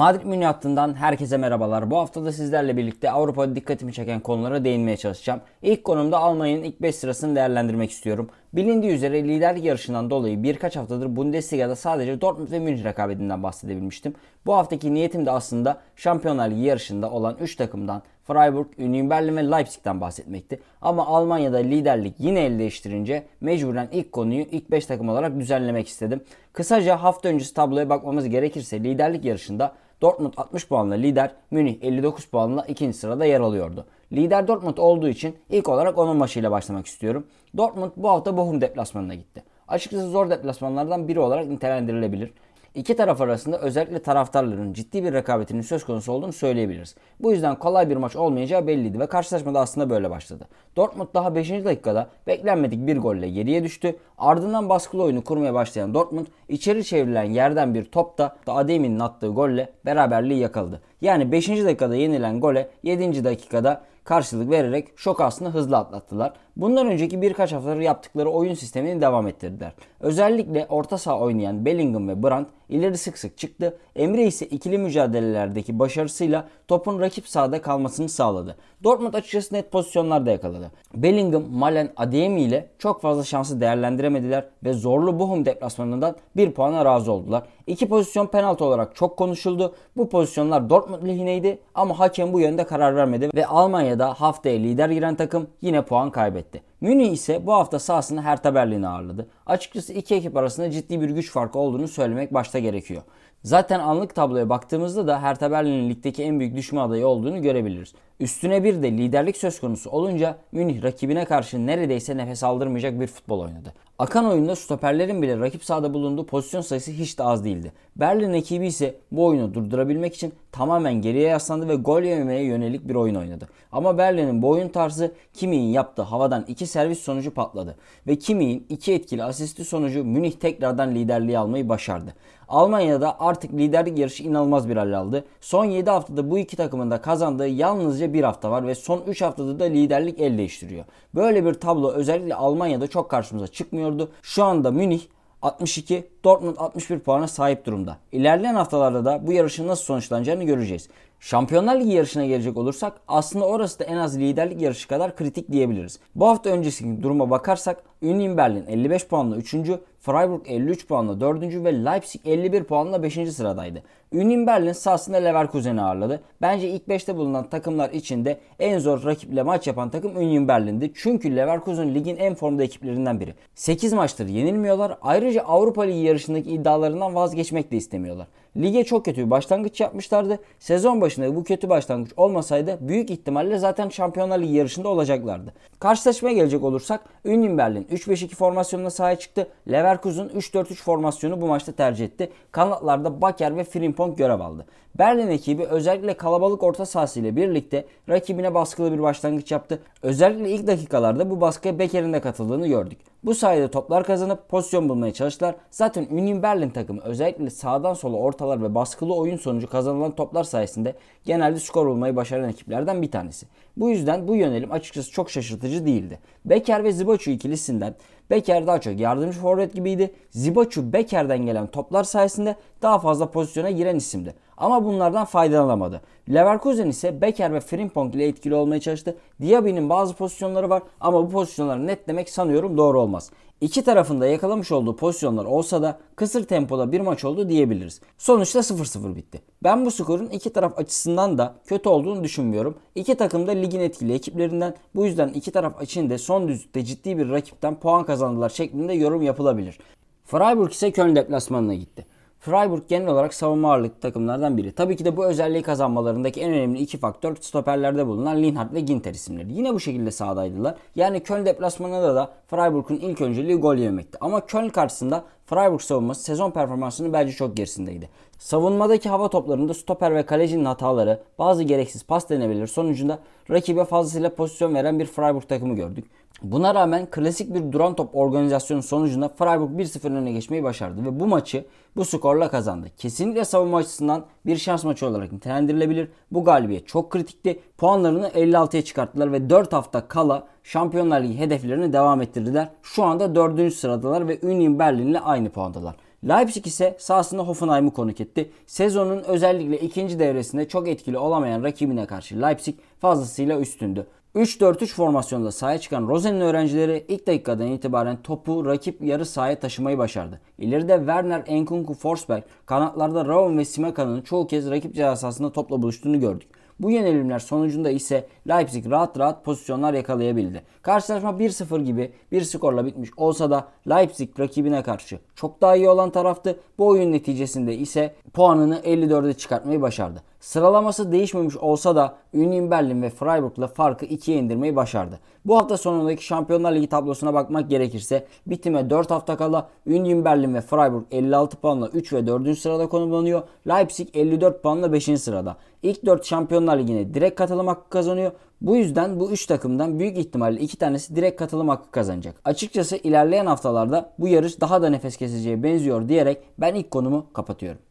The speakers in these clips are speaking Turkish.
Madrid Münih hattından herkese merhabalar. Bu hafta da sizlerle birlikte Avrupa'da dikkatimi çeken konulara değinmeye çalışacağım. İlk konumda Almanya'nın ilk 5 sırasını değerlendirmek istiyorum. Bilindiği üzere liderlik yarışından dolayı birkaç haftadır Bundesliga'da sadece Dortmund ve Münih rekabetinden bahsedebilmiştim. Bu haftaki niyetim de aslında Şampiyonlar Ligi yarışında olan 3 takımdan Freiburg, Union Berlin ve Leipzig'ten bahsetmekti. Ama Almanya'da liderlik yine el değiştirince mecburen ilk konuyu ilk 5 takım olarak düzenlemek istedim. Kısaca hafta öncesi tabloya bakmamız gerekirse liderlik yarışında Dortmund 60 puanla lider, Münih 59 puanla ikinci sırada yer alıyordu. Lider Dortmund olduğu için ilk olarak onun maçıyla başlamak istiyorum. Dortmund bu hafta Bochum deplasmanına gitti. Açıkçası zor deplasmanlardan biri olarak nitelendirilebilir. İki taraf arasında özellikle taraftarların ciddi bir rekabetinin söz konusu olduğunu söyleyebiliriz. Bu yüzden kolay bir maç olmayacağı belliydi ve karşılaşma da aslında böyle başladı. Dortmund daha 5. dakikada beklenmedik bir golle geriye düştü. Ardından baskılı oyunu kurmaya başlayan Dortmund içeri çevrilen yerden bir topta da Adem'in attığı golle beraberliği yakaladı. Yani 5. dakikada yenilen gole 7. dakikada karşılık vererek şok aslında hızlı atlattılar. Bundan önceki birkaç haftadır yaptıkları oyun sistemini devam ettirdiler. Özellikle orta saha oynayan Bellingham ve Brandt ileri sık sık çıktı. Emre ise ikili mücadelelerdeki başarısıyla topun rakip sahada kalmasını sağladı. Dortmund açıkçası net pozisyonlarda yakaladı. Bellingham, Malen, Adeyemi ile çok fazla şansı değerlendiremediler ve zorlu Bochum deplasmanından bir puana razı oldular. İki pozisyon penaltı olarak çok konuşuldu. Bu pozisyonlar Dortmund lehineydi ama hakem bu yönde karar vermedi ve Almanya'da haftaya lider giren takım yine puan kaybetti. Münih ise bu hafta sahasında Hertha Berlin'i ağırladı. Açıkçası iki ekip arasında ciddi bir güç farkı olduğunu söylemek başta gerekiyor. Zaten anlık tabloya baktığımızda da Hertha Berlin'in ligdeki en büyük düşme adayı olduğunu görebiliriz. Üstüne bir de liderlik söz konusu olunca Münih rakibine karşı neredeyse nefes aldırmayacak bir futbol oynadı. Akan oyunda stoperlerin bile rakip sahada bulunduğu pozisyon sayısı hiç de az değildi. Berlin ekibi ise bu oyunu durdurabilmek için tamamen geriye yaslandı ve gol yememeye yönelik bir oyun oynadı. Ama Berlin'in bu oyun tarzı Kimi'nin yaptığı havadan iki servis sonucu patladı. Ve Kimi'nin iki etkili asisti sonucu Münih tekrardan liderliği almayı başardı. Almanya'da artık liderlik yarışı inanılmaz bir hal aldı. Son 7 haftada bu iki takımın da kazandığı yalnızca bir hafta var ve son 3 haftada da liderlik el değiştiriyor. Böyle bir tablo özellikle Almanya'da çok karşımıza çıkmıyordu. Şu anda Münih 62, Dortmund 61 puana sahip durumda. İlerleyen haftalarda da bu yarışın nasıl sonuçlanacağını göreceğiz. Şampiyonlar Ligi yarışına gelecek olursak aslında orası da en az liderlik yarışı kadar kritik diyebiliriz. Bu hafta öncesi duruma bakarsak Union Berlin 55 puanla 3. Freiburg 53 puanla 4. ve Leipzig 51 puanla 5. sıradaydı. Union Berlin sahasında Leverkusen'i ağırladı. Bence ilk 5'te bulunan takımlar içinde en zor rakiple maç yapan takım Union Berlin'di. Çünkü Leverkusen ligin en formda ekiplerinden biri. 8 maçtır yenilmiyorlar. Ayrıca Avrupa Ligi yarışındaki iddialarından vazgeçmek de istemiyorlar. Lige çok kötü bir başlangıç yapmışlardı. Sezon başında bu kötü başlangıç olmasaydı büyük ihtimalle zaten Şampiyonlar Ligi yarışında olacaklardı. Karşılaşmaya gelecek olursak Union Berlin 3-5-2 formasyonuna sahaya çıktı. Leverkusen 3-4-3 formasyonu bu maçta tercih etti. Kanatlarda Baker ve Frimpong görev aldı. Berlin ekibi özellikle kalabalık orta sahası ile birlikte rakibine baskılı bir başlangıç yaptı. Özellikle ilk dakikalarda bu baskıya Becker'in de katıldığını gördük. Bu sayede toplar kazanıp pozisyon bulmaya çalıştılar. Zaten Union Berlin takımı özellikle sağdan sola ortalar ve baskılı oyun sonucu kazanılan toplar sayesinde genelde skor bulmayı başaran ekiplerden bir tanesi. Bu yüzden bu yönelim açıkçası çok şaşırtıcı değildi. Becker ve Zibachu ikilisinden Becker daha çok yardımcı forvet gibiydi. Zibachu Becker'den gelen toplar sayesinde daha fazla pozisyona giren isimdi. Ama bunlardan faydalanamadı. Leverkusen ise Becker ve Frimpong ile etkili olmaya çalıştı. Diaby'nin bazı pozisyonları var ama bu pozisyonları netlemek sanıyorum doğru olmaz. İki tarafında yakalamış olduğu pozisyonlar olsa da kısır tempoda bir maç oldu diyebiliriz. Sonuçta 0-0 bitti. Ben bu skorun iki taraf açısından da kötü olduğunu düşünmüyorum. İki takım da ligin etkili ekiplerinden bu yüzden iki taraf de son düzlükte ciddi bir rakipten puan kazandılar şeklinde yorum yapılabilir. Freiburg ise Köln deplasmanına gitti. Freiburg genel olarak savunma ağırlıklı takımlardan biri. Tabii ki de bu özelliği kazanmalarındaki en önemli iki faktör stoperlerde bulunan Linhart ve Ginter isimleri. Yine bu şekilde sahadaydılar. Yani Köln deplasmanında da Freiburg'un ilk önceliği gol yemekti. Ama Köln karşısında Freiburg savunması sezon performansının bence çok gerisindeydi. Savunmadaki hava toplarında stoper ve kalecinin hataları, bazı gereksiz pas denemeleri sonucunda rakibe fazlasıyla pozisyon veren bir Freiburg takımı gördük. Buna rağmen klasik bir duran top organizasyonu sonucunda Freiburg 1-0 öne geçmeyi başardı ve bu maçı bu skorla kazandı. Kesinlikle savunma açısından bir şans maçı olarak nitelendirilebilir. Bu galibiyet çok kritikti. Puanlarını 56'ya çıkarttılar ve 4 hafta kala Şampiyonlar Ligi hedeflerini devam ettirdiler. Şu anda 4. sıradalar ve Union Berlin ile aynı puandalar. Leipzig ise sahasında Hoffenheim'ı konuk etti. Sezonun özellikle ikinci devresinde çok etkili olamayan rakibine karşı Leipzig fazlasıyla üstündü. 3-4-3 formasyonda sahaya çıkan Rosen'in öğrencileri ilk dakikadan itibaren topu rakip yarı sahaya taşımayı başardı. İleride Werner Enkunku Forsberg, kanatlarda Raum ve Simaka'nın çoğu kez rakip ceza topla buluştuğunu gördük. Bu yönelimler sonucunda ise Leipzig rahat rahat pozisyonlar yakalayabildi. Karşılaşma 1-0 gibi bir skorla bitmiş olsa da Leipzig rakibine karşı çok daha iyi olan taraftı. Bu oyun neticesinde ise puanını 54'e çıkartmayı başardı. Sıralaması değişmemiş olsa da Union Berlin ve Freiburg'la farkı 2'ye indirmeyi başardı. Bu hafta sonundaki Şampiyonlar Ligi tablosuna bakmak gerekirse bitime 4 hafta kala Union Berlin ve Freiburg 56 puanla 3 ve 4. sırada konumlanıyor. Leipzig 54 puanla 5. sırada. İlk 4 Şampiyonlar Ligi'ne direkt katılım hakkı kazanıyor. Bu yüzden bu 3 takımdan büyük ihtimalle 2 tanesi direkt katılım hakkı kazanacak. Açıkçası ilerleyen haftalarda bu yarış daha da nefes keseceğe benziyor diyerek ben ilk konumu kapatıyorum.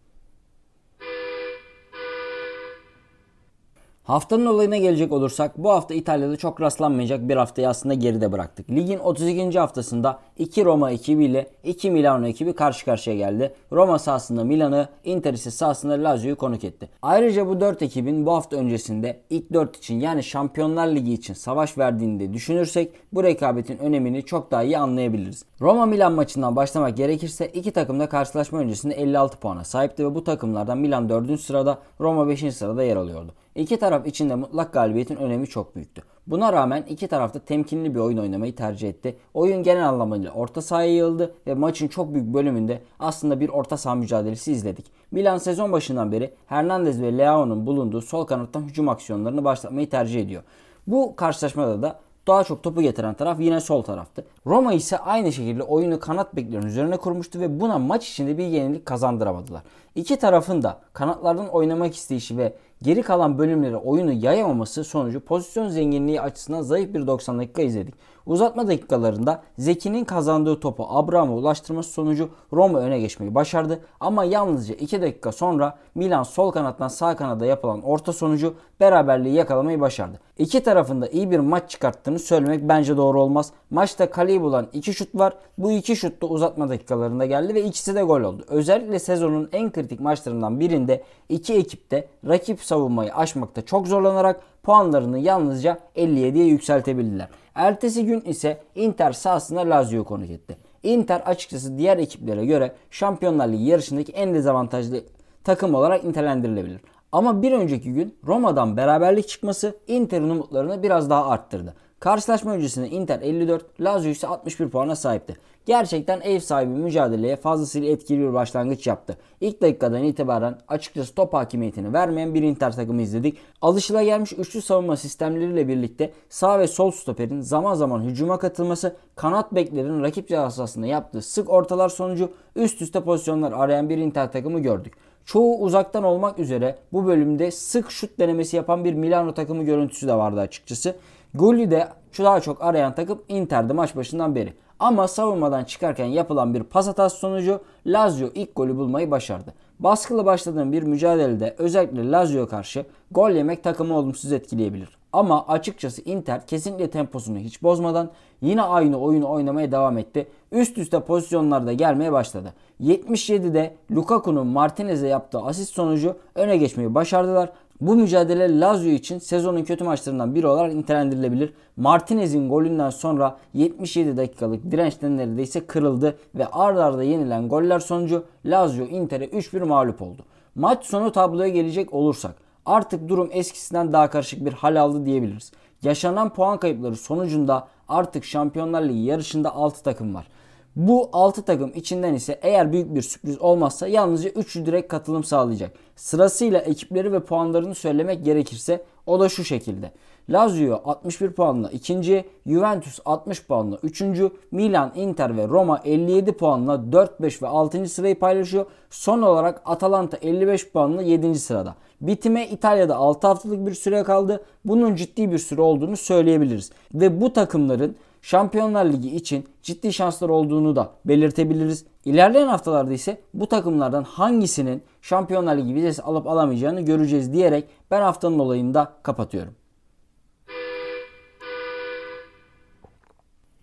Haftanın olayına gelecek olursak bu hafta İtalya'da çok rastlanmayacak bir haftayı aslında geride bıraktık. Ligin 32. haftasında 2 Roma ekibiyle 2 Milano ekibi karşı karşıya geldi. Roma sahasında Milan'ı, Inter ise sahasında Lazio'yu konuk etti. Ayrıca bu 4 ekibin bu hafta öncesinde ilk 4 için yani Şampiyonlar Ligi için savaş verdiğini de düşünürsek bu rekabetin önemini çok daha iyi anlayabiliriz. Roma Milan maçından başlamak gerekirse iki takım da karşılaşma öncesinde 56 puana sahipti ve bu takımlardan Milan 4. sırada Roma 5. sırada yer alıyordu. İki taraf için de mutlak galibiyetin önemi çok büyüktü. Buna rağmen iki tarafta temkinli bir oyun oynamayı tercih etti. Oyun genel anlamıyla orta sahaya yığıldı ve maçın çok büyük bölümünde aslında bir orta saha mücadelesi izledik. Milan sezon başından beri Hernandez ve Leao'nun bulunduğu sol kanattan hücum aksiyonlarını başlatmayı tercih ediyor. Bu karşılaşmada da daha çok topu getiren taraf yine sol taraftı. Roma ise aynı şekilde oyunu kanat beklerin üzerine kurmuştu ve buna maç içinde bir yenilik kazandıramadılar. İki tarafın da kanatlardan oynamak isteyişi ve geri kalan bölümlere oyunu yayamaması sonucu pozisyon zenginliği açısından zayıf bir 90 dakika izledik. Uzatma dakikalarında Zeki'nin kazandığı topu Abraham'a ulaştırması sonucu Roma öne geçmeyi başardı. Ama yalnızca 2 dakika sonra Milan sol kanattan sağ kanada yapılan orta sonucu beraberliği yakalamayı başardı. İki tarafında iyi bir maç çıkarttığını söylemek bence doğru olmaz. Maçta kaleyi bulan iki şut var. Bu iki şut da uzatma dakikalarında geldi ve ikisi de gol oldu. Özellikle sezonun en kritik maçlarından birinde iki ekip de rakip savunmayı aşmakta çok zorlanarak puanlarını yalnızca 57'ye yükseltebildiler. Ertesi gün ise Inter sahasında Lazio konuk etti. Inter açıkçası diğer ekiplere göre Şampiyonlar Ligi yarışındaki en dezavantajlı takım olarak nitelendirilebilir. Ama bir önceki gün Roma'dan beraberlik çıkması Inter'in umutlarını biraz daha arttırdı. Karşılaşma öncesinde Inter 54, Lazio ise 61 puana sahipti. Gerçekten ev sahibi mücadeleye fazlasıyla etkili bir başlangıç yaptı. İlk dakikadan itibaren açıkçası top hakimiyetini vermeyen bir Inter takımı izledik. Alışılagelmiş üçlü savunma sistemleriyle birlikte sağ ve sol stoperin zaman zaman hücuma katılması, kanat beklerin rakip cihazasında yaptığı sık ortalar sonucu üst üste pozisyonlar arayan bir Inter takımı gördük. Çoğu uzaktan olmak üzere bu bölümde sık şut denemesi yapan bir Milano takımı görüntüsü de vardı açıkçası. Golü de daha çok arayan takım Inter'de maç başından beri. Ama savunmadan çıkarken yapılan bir pas hatası sonucu Lazio ilk golü bulmayı başardı. Baskılı başladığım bir mücadelede özellikle Lazio karşı gol yemek takımı olumsuz etkileyebilir. Ama açıkçası Inter kesinlikle temposunu hiç bozmadan yine aynı oyunu oynamaya devam etti. Üst üste pozisyonlarda gelmeye başladı. 77'de Lukaku'nun Martinez'e yaptığı asist sonucu öne geçmeyi başardılar. Bu mücadele Lazio için sezonun kötü maçlarından biri olarak nitelendirilebilir. Martinez'in golünden sonra 77 dakikalık dirençten neredeyse kırıldı ve ard arda yenilen goller sonucu Lazio Inter'e 3-1 mağlup oldu. Maç sonu tabloya gelecek olursak artık durum eskisinden daha karışık bir hal aldı diyebiliriz. Yaşanan puan kayıpları sonucunda artık Şampiyonlar Ligi yarışında 6 takım var. Bu 6 takım içinden ise eğer büyük bir sürpriz olmazsa yalnızca 3'ü direkt katılım sağlayacak. Sırasıyla ekipleri ve puanlarını söylemek gerekirse o da şu şekilde. Lazio 61 puanla ikinci, Juventus 60 puanla üçüncü, Milan, Inter ve Roma 57 puanla 4, 5 ve 6. sırayı paylaşıyor. Son olarak Atalanta 55 puanla 7. sırada. Bitime İtalya'da 6 haftalık bir süre kaldı. Bunun ciddi bir süre olduğunu söyleyebiliriz. Ve bu takımların Şampiyonlar Ligi için ciddi şanslar olduğunu da belirtebiliriz. İlerleyen haftalarda ise bu takımlardan hangisinin Şampiyonlar Ligi vizesi alıp alamayacağını göreceğiz diyerek ben haftanın olayını da kapatıyorum.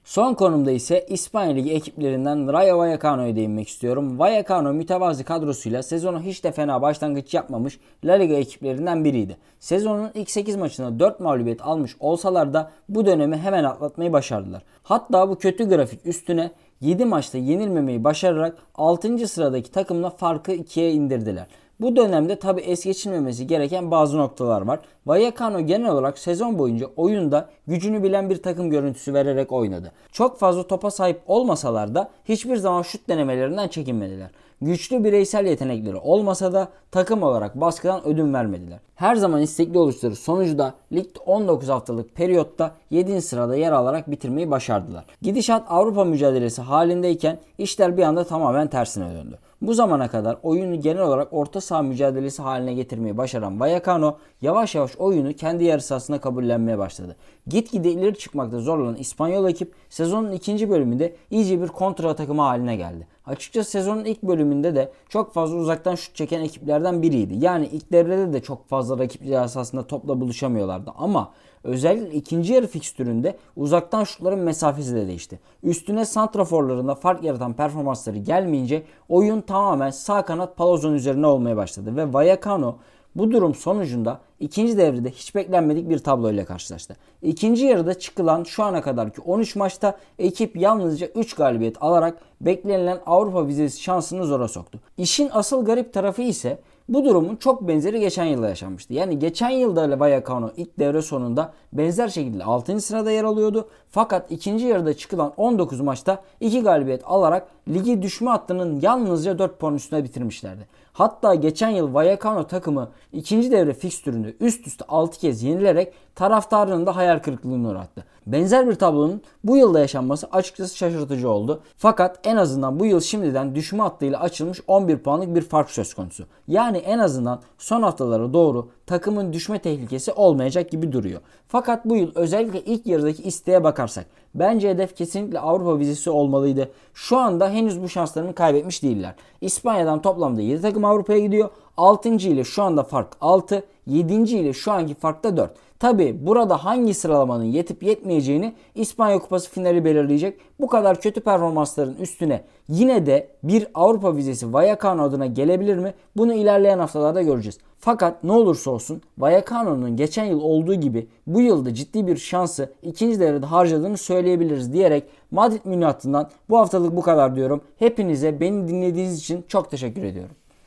Son konumda ise İspanya Ligi ekiplerinden Rayo Vallecano'ya değinmek istiyorum. Vallecano mütevazi kadrosuyla sezonu hiç de fena başlangıç yapmamış La Liga ekiplerinden biriydi. Sezonun ilk 8 maçında 4 mağlubiyet almış olsalar da bu dönemi hemen atlatmayı başardılar. Hatta bu kötü grafik üstüne 7 maçta yenilmemeyi başararak 6. sıradaki takımla farkı 2'ye indirdiler. Bu dönemde tabi es geçilmemesi gereken bazı noktalar var. Vallecano genel olarak sezon boyunca oyunda gücünü bilen bir takım görüntüsü vererek oynadı. Çok fazla topa sahip olmasalar da hiçbir zaman şut denemelerinden çekinmediler. Güçlü bireysel yetenekleri olmasa da takım olarak baskıdan ödün vermediler. Her zaman istekli oluşları sonucu ligde 19 haftalık periyotta 7. sırada yer alarak bitirmeyi başardılar. Gidişat Avrupa mücadelesi halindeyken işler bir anda tamamen tersine döndü. Bu zamana kadar oyunu genel olarak orta saha mücadelesi haline getirmeyi başaran Vallecano yavaş yavaş oyunu kendi yarı sahasına kabullenmeye başladı. Gitgide ileri çıkmakta zorlanan İspanyol ekip sezonun ikinci bölümünde iyice bir kontra takımı haline geldi. Açıkçası sezonun ilk bölümünde de çok fazla uzaktan şut çeken ekiplerden biriydi. Yani ilk devrede de çok fazla rakip aslında topla buluşamıyorlardı. Ama özellikle ikinci yarı fikstüründe uzaktan şutların mesafesi de değişti. Üstüne santraforlarında fark yaratan performansları gelmeyince oyun tamamen sağ kanat Palozon üzerine olmaya başladı. Ve Vallecano bu durum sonucunda ikinci devrede hiç beklenmedik bir tablo ile karşılaştı. İkinci yarıda çıkılan şu ana kadarki 13 maçta ekip yalnızca 3 galibiyet alarak beklenilen Avrupa vizesi şansını zora soktu. İşin asıl garip tarafı ise bu durumun çok benzeri geçen yılda yaşanmıştı. Yani geçen yılda Vallecano ilk devre sonunda benzer şekilde 6. sırada yer alıyordu. Fakat ikinci yarıda çıkılan 19 maçta 2 galibiyet alarak ligi düşme hattının yalnızca 4 puan üstüne bitirmişlerdi. Hatta geçen yıl Vallecano takımı ikinci devre fikstüründe üst üste 6 kez yenilerek taraftarının da hayal kırıklığına uğrattı. Benzer bir tablonun bu yılda yaşanması açıkçası şaşırtıcı oldu. Fakat en azından bu yıl şimdiden düşme hattıyla açılmış 11 puanlık bir fark söz konusu. Yani en azından son haftalara doğru takımın düşme tehlikesi olmayacak gibi duruyor. Fakat bu yıl özellikle ilk yarıdaki isteğe bakarsak bence hedef kesinlikle Avrupa vizesi olmalıydı. Şu anda henüz bu şanslarını kaybetmiş değiller. İspanya'dan toplamda 7 takım Avrupa'ya gidiyor. 6. ile şu anda fark 6, 7. ile şu anki fark da 4. Tabi burada hangi sıralamanın yetip yetmeyeceğini İspanya Kupası finali belirleyecek. Bu kadar kötü performansların üstüne yine de bir Avrupa vizesi Vallecano adına gelebilir mi? Bunu ilerleyen haftalarda göreceğiz. Fakat ne olursa olsun Vallecano'nun geçen yıl olduğu gibi bu yılda ciddi bir şansı ikinci devrede harcadığını söyleyebiliriz diyerek Madrid Münih bu haftalık bu kadar diyorum. Hepinize beni dinlediğiniz için çok teşekkür ediyorum.